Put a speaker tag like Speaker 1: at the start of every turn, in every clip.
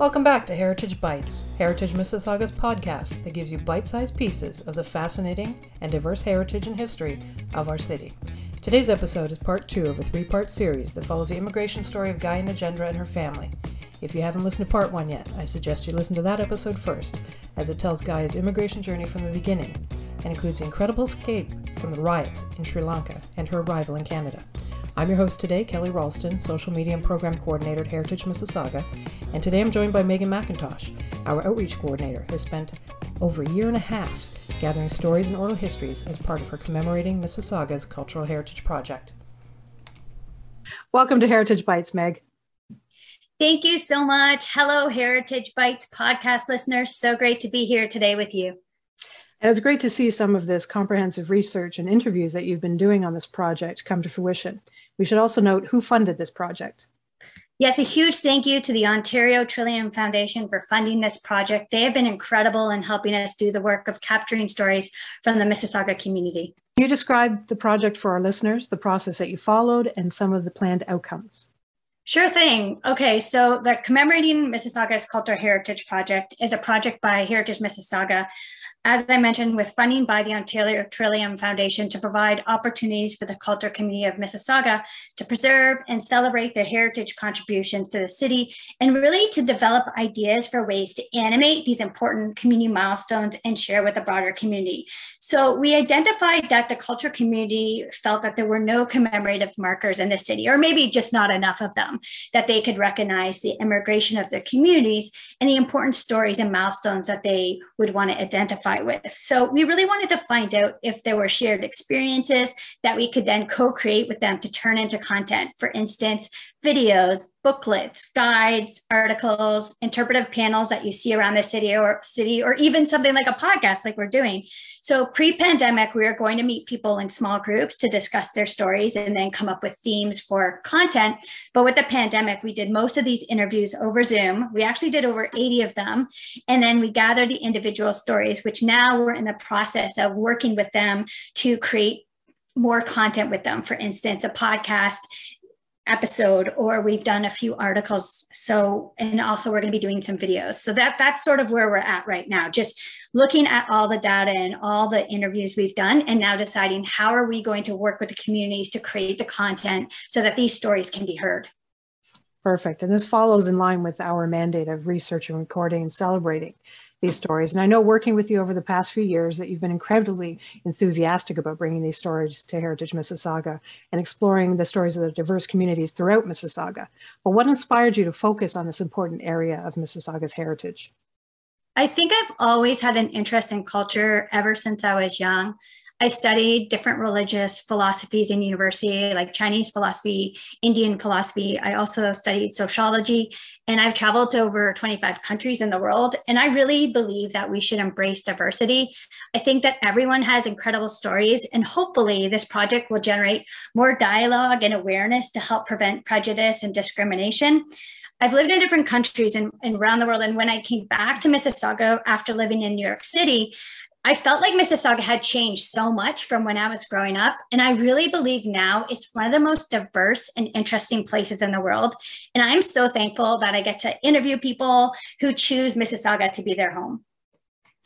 Speaker 1: Welcome back to Heritage Bytes, Heritage Mississauga's podcast that gives you bite sized pieces of the fascinating and diverse heritage and history of our city. Today's episode is part two of a three part series that follows the immigration story of Gaya Nagendra and her family. If you haven't listened to part one yet, I suggest you listen to that episode first, as it tells Gaya's immigration journey from the beginning and includes incredible escape from the riots in Sri Lanka and her arrival in Canada. I'm your host today, Kelly Ralston, Social Media and Program Coordinator at Heritage Mississauga, and today I'm joined by Meghan Mackintosh, our Outreach Coordinator, who has spent over a year and a half gathering stories and oral histories as part of her Commemorating Mississauga's Cultural Heritage Project. Welcome to Heritage Bytes, Meg.
Speaker 2: Thank you so much. Hello, Heritage Bytes podcast listeners. So great to be here today with you.
Speaker 1: And it's great to see some of this comprehensive research and interviews that you've been doing on this project come to fruition. We should also note who funded this project.
Speaker 2: Yes, a huge thank you to the Ontario Trillium Foundation for funding this project. They have been incredible in helping us do the work of capturing stories from the Mississauga community.
Speaker 1: Can you describe the project for our listeners, the process that you followed, and some of the planned outcomes?
Speaker 2: Sure thing. Okay, so the Commemorating Mississauga's Cultural Heritage Project is a project by Heritage Mississauga as I mentioned, with funding by the Ontario Trillium Foundation to provide opportunities for the culture community of Mississauga to preserve and celebrate their heritage contributions to the city and really to develop ideas for ways to animate these important community milestones and share with the broader community. So we identified that the culture community felt that there were no commemorative markers in the city, or maybe just not enough of them, that they could recognize the immigration of their communities and the important stories and milestones that they would want to identify with. So we really wanted to find out if there were shared experiences that we could then co-create with them to turn into content. For instance, videos, booklets, guides, articles, interpretive panels that you see around the city or city, or even something like a podcast like we're doing. So pre-pandemic, we were going to meet people in small groups to discuss their stories and then come up with themes for content. But with the pandemic, we did most of these interviews over Zoom. We actually did over 80 of them. And then we gathered the individual stories, which now we're in the process of working with them to create more content with them. For instance, a podcast episode or we've done a few articles. So and also we're going to be doing some videos. So that that's sort of where we're at right now just looking at all the data and all the interviews we've done and now deciding how are we going to work with the communities to create the content so that these stories can be heard.
Speaker 1: Perfect. And this follows in line with our mandate of research and recording and celebrating these stories. And I know working with you over the past few years that you've been incredibly enthusiastic about bringing these stories to Heritage Mississauga and exploring the stories of the diverse communities throughout Mississauga. But what inspired you to focus on this important area of Mississauga's heritage?
Speaker 2: I think I've always had an interest in culture ever since I was young. I studied different religious philosophies in university, like Chinese philosophy, Indian philosophy. I also studied sociology, and I've traveled to over 25 countries in the world. And I really believe that we should embrace diversity. I think that everyone has incredible stories, and hopefully, this project will generate more dialogue and awareness to help prevent prejudice and discrimination. I've lived in different countries and, and, around the world. And when I came back to Mississauga after living in New York City, I felt like Mississauga had changed so much from when I was growing up. And I really believe now it's one of the most diverse and interesting places in the world. And I'm so thankful that I get to interview people who choose Mississauga to be their home.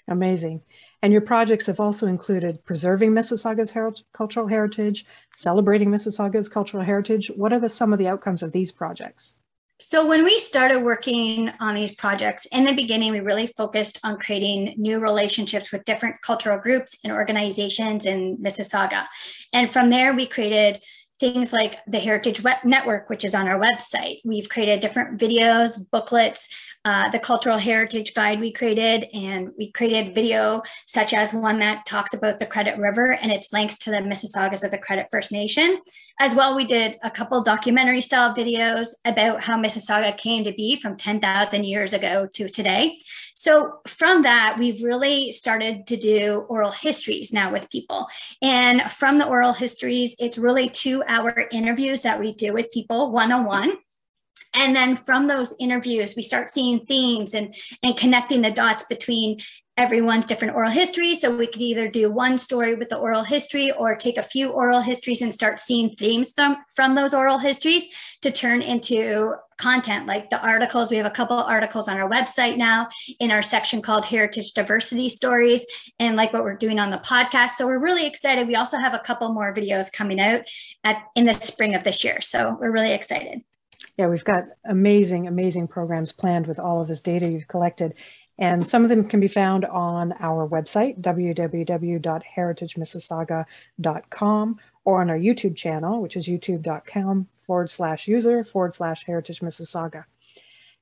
Speaker 1: Amazing. And your projects have also included preserving Mississauga's her- cultural heritage, celebrating Mississauga's cultural heritage. What are the, some of the outcomes of these projects?
Speaker 2: So, when we started working on these projects, in the beginning, we really focused on creating new relationships with different cultural groups and organizations in Mississauga. And from there, we created things like the Heritage Web Network, which is on our website. We've created different videos, booklets, uh, the cultural heritage guide we created, and we created video such as one that talks about the Credit River and its links to the Mississaugas of the Credit First Nation. As well, we did a couple documentary style videos about how Mississauga came to be from 10,000 years ago to today. So from that, we've really started to do oral histories now with people. And from the oral histories, it's really two hour interviews that we do with people one on one and then from those interviews we start seeing themes and and connecting the dots between everyone's different oral history. So we could either do one story with the oral history or take a few oral histories and start seeing themes from those oral histories to turn into content like the articles. We have a couple articles on our website now in our section called Heritage Diversity Stories, and like what we're doing on the podcast. So we're really excited. We also have a couple more videos coming out at, in the spring of this year. So we're really excited.
Speaker 1: Yeah, we've got amazing, amazing programs planned with all of this data you've collected. And some of them can be found on our website, www.heritagemississauga.com, or on our YouTube channel, which is youtube.com forward slash user forward slash heritage Mississauga.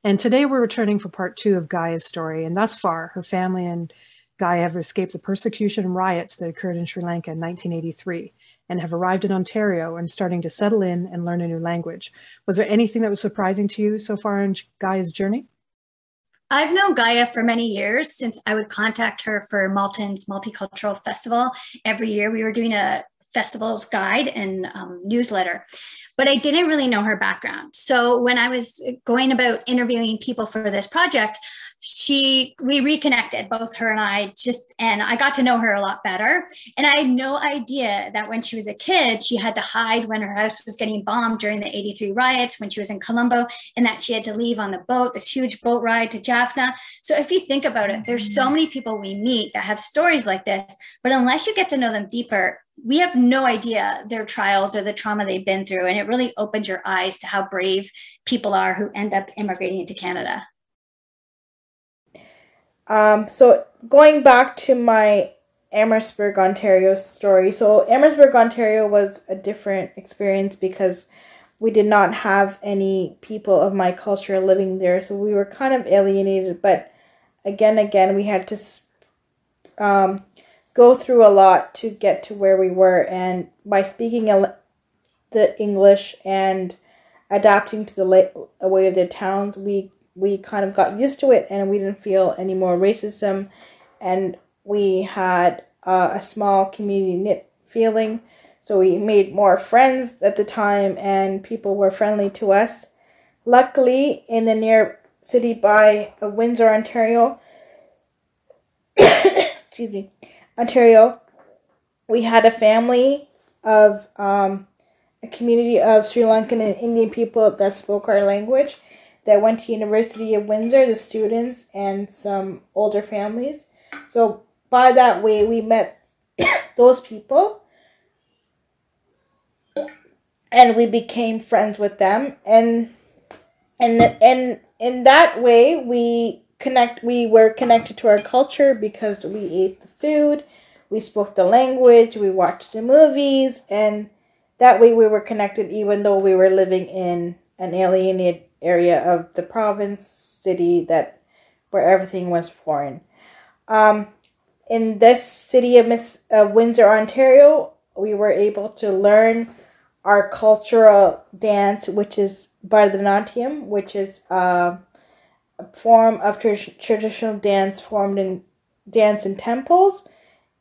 Speaker 1: And today we're returning for part two of Gaya's story. And thus far, her family and Gaya have escaped the persecution and riots that occurred in Sri Lanka in 1983 and have arrived in Ontario and starting to settle in and learn a new language. Was there anything that was surprising to you so far in Gaya's journey?
Speaker 2: I've known Gaya for many years since I would contact her for Malton's Multicultural Festival. Every year we were doing a festival's guide and um, newsletter, but I didn't really know her background. So when I was going about interviewing people for this project, she we reconnected both her and i just and i got to know her a lot better. And i had no idea that when she was a kid she had to hide when her house was getting bombed during the 83 riots when she was in colombo and that she had to leave on the boat this huge boat ride to jaffna. So if you think about it there's so mm-hmm. many people we meet that have stories like this but unless you get to know them deeper we have no idea their trials or the trauma they've been through. And it really opens your eyes to how brave people are who end up immigrating to canada
Speaker 3: um, so going back to my Amherstburg, Ontario story. So Amherstburg, Ontario was a different experience because we did not have any people of my culture living there. So we were kind of alienated, but again, again, we had to um, go through a lot to get to where we were. And by speaking the English and adapting to the way of the towns, we we kind of got used to it and we didn't feel any more racism. And we had uh, a small community knit feeling. So we made more friends at the time and people were friendly to us. Luckily in the near city by uh, windsor ontario excuse me ontario we had a family of um, a community of sri lankan and indian people that spoke our language that went to University of Windsor, the students and some older families. So by that way, we met those people, and we became friends with them, and and and in that way, we connect. We were connected to our culture because we ate the food, we spoke the language, we watched the movies, and that way we were connected, even though we were living in an alienated area of the province city that where everything was foreign. Um, in this city of Miss uh, Windsor, Ontario, we were able to learn our cultural dance, which is Bharatanatyam, which is a form of tra- traditional dance formed in dance in temples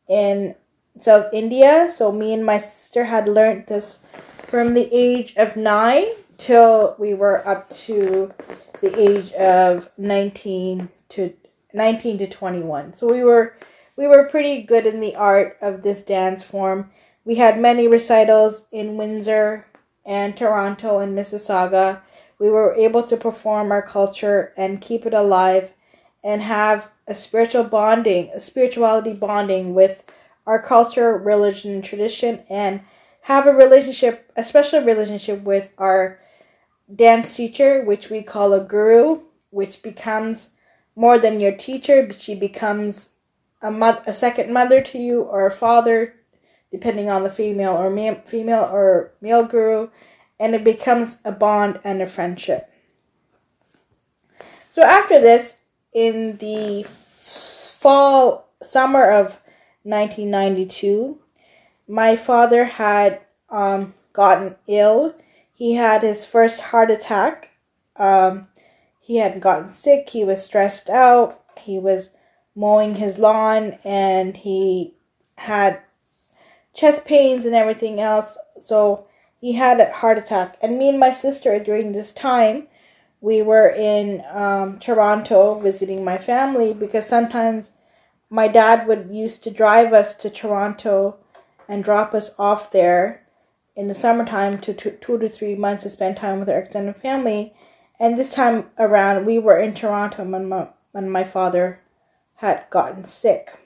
Speaker 3: in South India. So me and my sister had learned this from the age of nine till we were up to the age of 19 to 19 to 21 so we were we were pretty good in the art of this dance form. We had many recitals in windsor and toronto and mississauga. We were able to perform our culture and keep it alive and have a spiritual bonding a spirituality bonding with our culture religion tradition and have a relationship especially a special relationship with our dance teacher, which we call a guru, which becomes more than your teacher, but she becomes a mother, a second mother to you, or a father, depending on the female or ma- female or male guru, and it becomes a bond and a friendship. So after this, in the fall summer of 1992, my father had um, gotten ill he had his first heart attack. Um, he had gotten sick. He was stressed out. He was mowing his lawn and he had chest pains and everything else. So he had a heart attack. And me and my sister, during this time, we were in um, Toronto visiting my family because sometimes my dad would used to drive us to Toronto and drop us off there in the summertime to two, two to three months to spend time with our extended family. And this time around, we were in Toronto when my, when my father had gotten sick.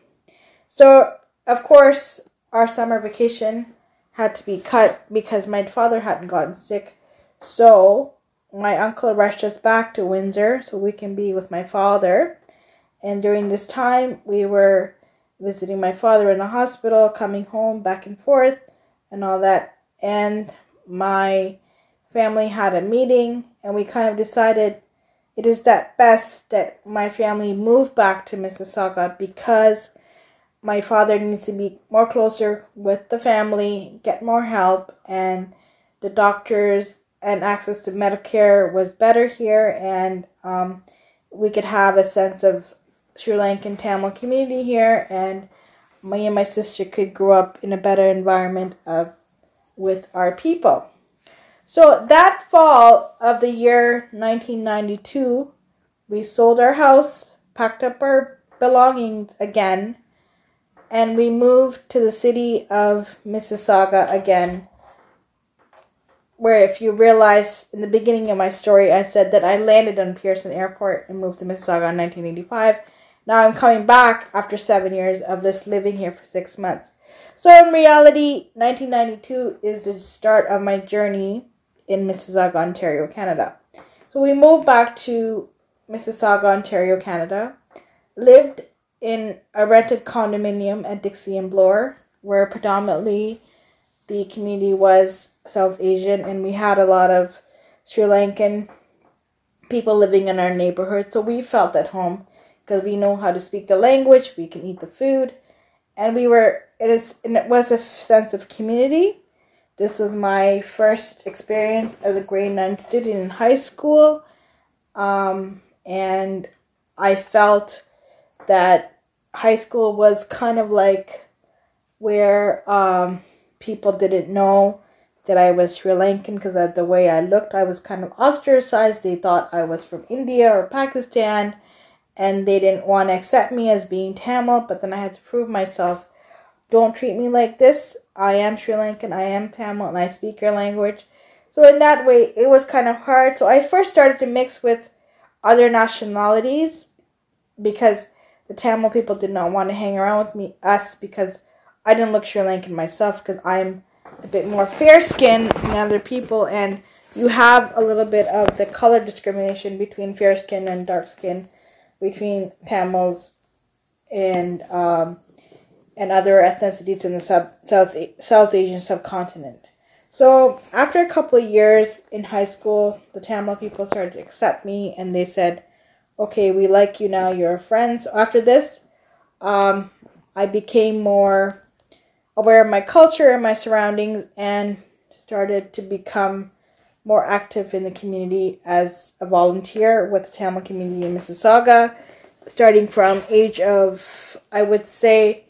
Speaker 3: So, of course, our summer vacation had to be cut because my father hadn't gotten sick. So, my uncle rushed us back to Windsor so we can be with my father. And during this time, we were visiting my father in the hospital, coming home back and forth, and all that. And my family had a meeting, and we kind of decided it is that best that my family move back to Mississauga because my father needs to be more closer with the family, get more help, and the doctors and access to Medicare was better here, and um, we could have a sense of Sri Lankan Tamil community here, and me and my sister could grow up in a better environment of with our people. So that fall of the year 1992, we sold our house, packed up our belongings again, and we moved to the city of Mississauga again. Where, if you realize in the beginning of my story, I said that I landed on Pearson Airport and moved to Mississauga in 1985 now I'm coming back after seven years of just living here for six months. So in reality, 1992 is the start of my journey in Mississauga, Ontario, Canada. So we moved back to Mississauga, Ontario, Canada. Lived in a rented condominium at Dixie and Bloor, where predominantly the community was South Asian, and we had a lot of Sri Lankan people living in our neighborhood. So we felt at home because we know how to speak the language, we can eat the food, and we were it is and it was a sense of community. This was my first experience as a grade nine student in high school, um, and I felt that high school was kind of like where um, people didn't know that I was Sri Lankan because of the way I looked. I was kind of ostracized. They thought I was from India or Pakistan and they didn't want to accept me as being Tamil, but then I had to prove myself. Don't treat me like this. I am Sri Lankan, I am Tamil, and I speak your language. So, in that way, it was kind of hard. So, I first started to mix with other nationalities because the Tamil people did not want to hang around with me, us, because I didn't look Sri Lankan myself because I'm a bit more fair skinned than other people, and you have a little bit of the color discrimination between fair skin and dark skin between Tamils and um, and other ethnicities in the sub, South South Asian subcontinent. So after a couple of years in high school, the Tamil people started to accept me, and they said, "Okay, we like you now. You're friends." After this, um, I became more aware of my culture and my surroundings, and started to become more active in the community as a volunteer with the Tamil community in Mississauga, starting from age of I would say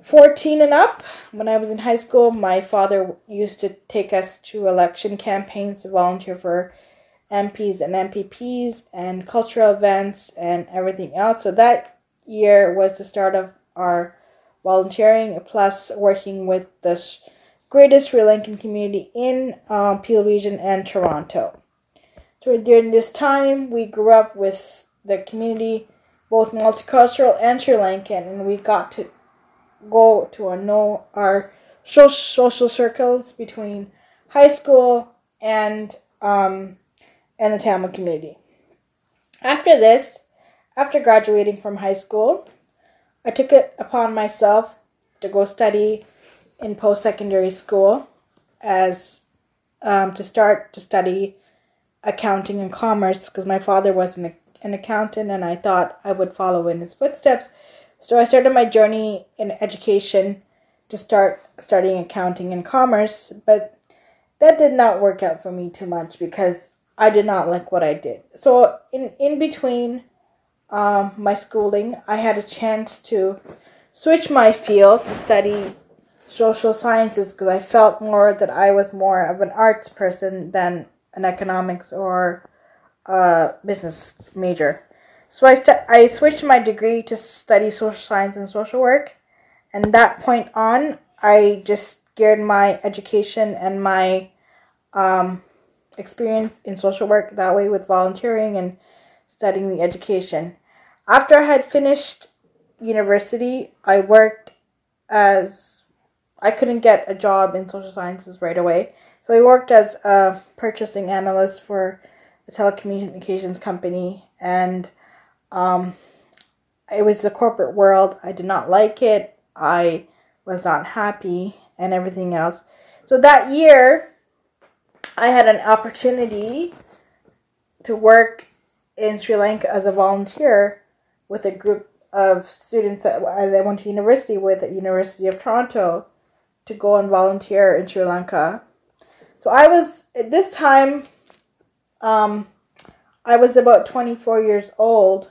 Speaker 3: 14 and up. When I was in high school, my father used to take us to election campaigns to volunteer for MPs and MPPs and cultural events and everything else. So that year was the start of our volunteering plus working with the greatest Sri Lankan community in um, Peel Region and Toronto. So during this time, we grew up with the community, both multicultural and Sri Lankan, and we got to go to a know our social circles between high school and um, and the Tamil community. After this, after graduating from high school, I took it upon myself to go study in post secondary school as um, to start to study accounting and commerce because my father was an, an accountant and I thought I would follow in his footsteps. So I started my journey in education to start studying accounting and commerce, but that did not work out for me too much because I did not like what I did. So in in between um, my schooling, I had a chance to switch my field to study social sciences because I felt more that I was more of an arts person than an economics or business major. So I, st- I switched my degree to study social science and social work. And that point on, I just geared my education and my um, experience in social work that way with volunteering and studying the education. After I had finished university, I worked as I couldn't get a job in social sciences right away. So I worked as a purchasing analyst for a telecommunications company and um, it was the corporate world. I did not like it. I was not happy and everything else. So that year, I had an opportunity to work in Sri Lanka as a volunteer with a group of students that I went to university with at University of Toronto to go and volunteer in Sri Lanka. So I was at this time, um, I was about 24 years old,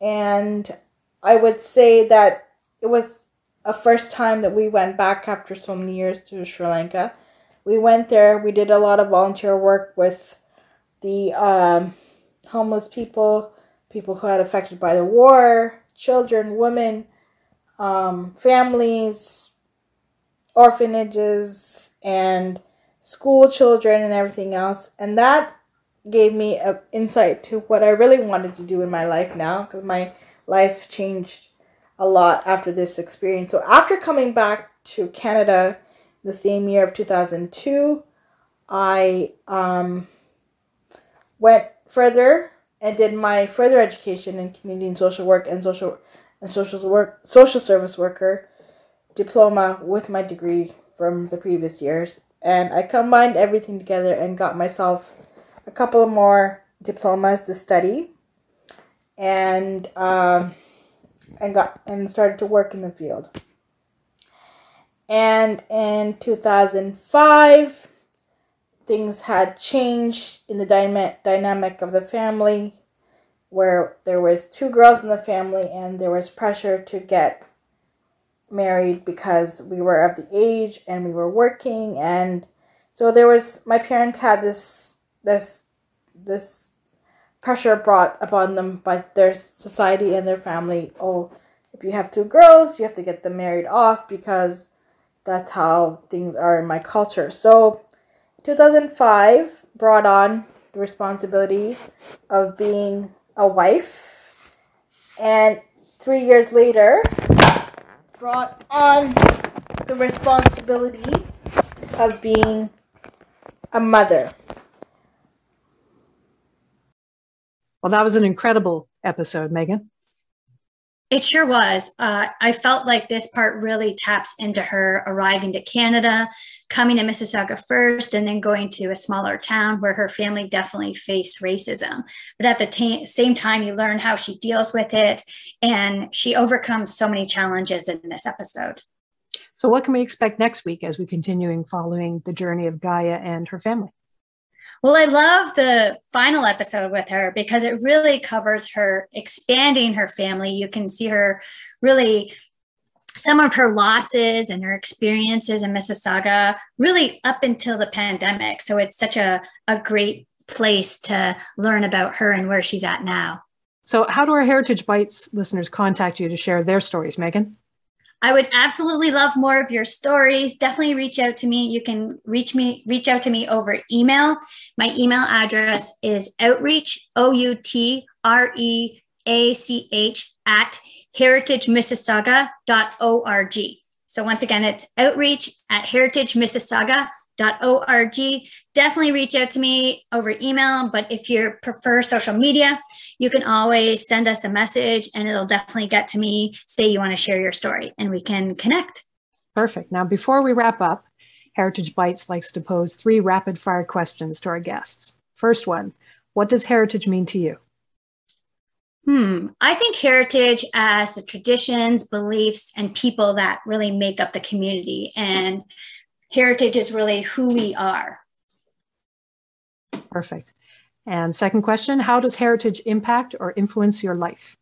Speaker 3: and I would say that it was a first time that we went back after so many years to Sri Lanka. We went there. We did a lot of volunteer work with the um, homeless people, people who had affected by the war, children, women, um, families, orphanages, and school children, and everything else. And that gave me an insight to what I really wanted to do in my life now because my life changed a lot after this experience. So after coming back to Canada the same year of 2002, I um, went further and did my further education in community and social work and social and social work social service worker diploma with my degree from the previous years and I combined everything together and got myself a couple more diplomas to study and um, and got and started to work in the field. And in 2005, things had changed in the dyma- dynamic of the family, where there was two girls in the family, and there was pressure to get married because we were of the age and we were working, and so there was my parents had this this this pressure brought upon them by their society and their family. Oh, if you have two girls, you have to get them married off because that's how things are in my culture. So, 2005 brought on the responsibility of being a wife, and three years later, brought on the responsibility of being a mother.
Speaker 1: Well, that was an incredible episode, Meghan.
Speaker 2: It sure was. Uh, I felt like this part really taps into her arriving to Canada, coming to Mississauga first, and then going to a smaller town where her family definitely faced racism. But at the t- same time, you learn how she deals with it, and she overcomes so many challenges in this episode.
Speaker 1: So, what can we expect next week as we continuing following the journey of Gaya and her family?
Speaker 2: Well, I love the final episode with her because it really covers her expanding her family. You can see her really some of her losses and her experiences in Mississauga really up until the pandemic. So it's such a, a great place to learn about her and where she's at now.
Speaker 1: So, how do our Heritage Bytes listeners contact you to share their stories, Meghan?
Speaker 2: I would absolutely love more of your stories. Definitely reach out to me. You can reach me, reach out to me over email. My email address is outreach, O U T R E A C H, at heritagemississauga.org. So once again, it's outreach at heritagemississauga.org org. Definitely reach out to me over email, but if you prefer social media, you can always send us a message and it'll definitely get to me. Say you want to share your story and we can connect.
Speaker 1: Perfect. Now, before we wrap up, Heritage Bytes likes to pose three rapid fire questions to our guests. First one What does heritage mean to you?
Speaker 2: Hmm. I think heritage as the traditions, beliefs, and people that really make up the community. And heritage is really who we are.
Speaker 1: Perfect. And second question How does heritage impact or influence your life?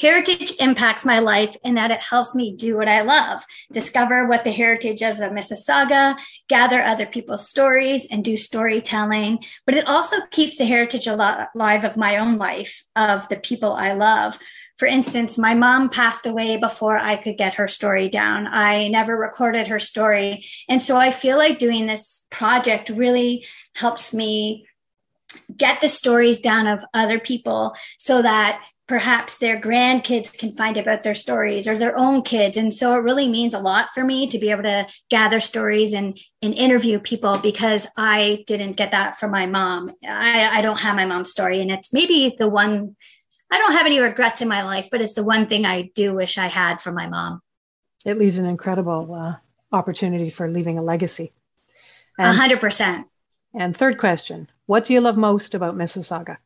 Speaker 2: Heritage impacts my life in that it helps me do what I love, discover what the heritage is of Mississauga, gather other people's stories, and do storytelling. But it also keeps the heritage alive of my own life, of the people I love. For instance, my mom passed away before I could get her story down. I never recorded her story. And so I feel like doing this project really helps me get the stories down of other people so that perhaps their grandkids can find about their stories or their own kids and so it really means a lot for me to be able to gather stories and, and interview people because i didn't get that from my mom I, I don't have my mom's story and it's maybe the one i don't have any regrets in my life but it's the one thing i do wish i had from my mom
Speaker 1: it leaves an incredible uh, opportunity for leaving a legacy
Speaker 2: A 100%
Speaker 1: and third question what do you love most about mississauga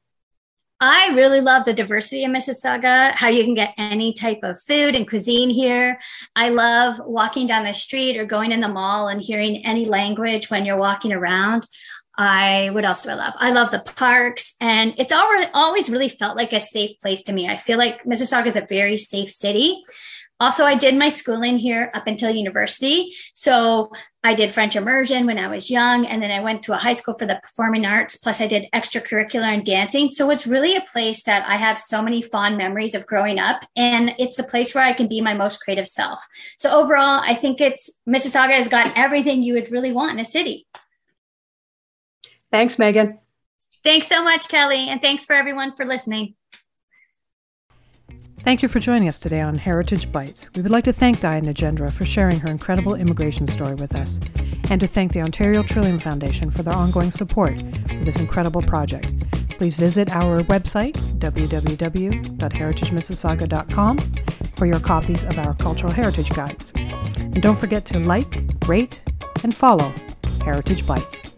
Speaker 2: I really love the diversity of Mississauga, how you can get any type of food and cuisine here. I love walking down the street or going in the mall and hearing any language when you're walking around. I what else do I love? I love the parks, and it's already, always really felt like a safe place to me. I feel like Mississauga is a very safe city. Also, I did my schooling here up until university. So I did French immersion when I was young, and then I went to a high school for the performing arts. Plus, I did extracurricular and dancing. So it's really a place that I have so many fond memories of growing up, and it's the place where I can be my most creative self. So overall, I think it's Mississauga has got everything you would really want in a city.
Speaker 1: Thanks, Meghan.
Speaker 2: Thanks so much, Kelly, and thanks for everyone for listening.
Speaker 1: Thank you for joining us today on Heritage Bytes. We would like to thank Gaya Nagendra for sharing her incredible immigration story with us, and to thank the Ontario Trillium Foundation for their ongoing support for this incredible project. Please visit our website, www.heritagemississauga.com, for your copies of our cultural heritage guides. And don't forget to like, rate, and follow Heritage Bytes.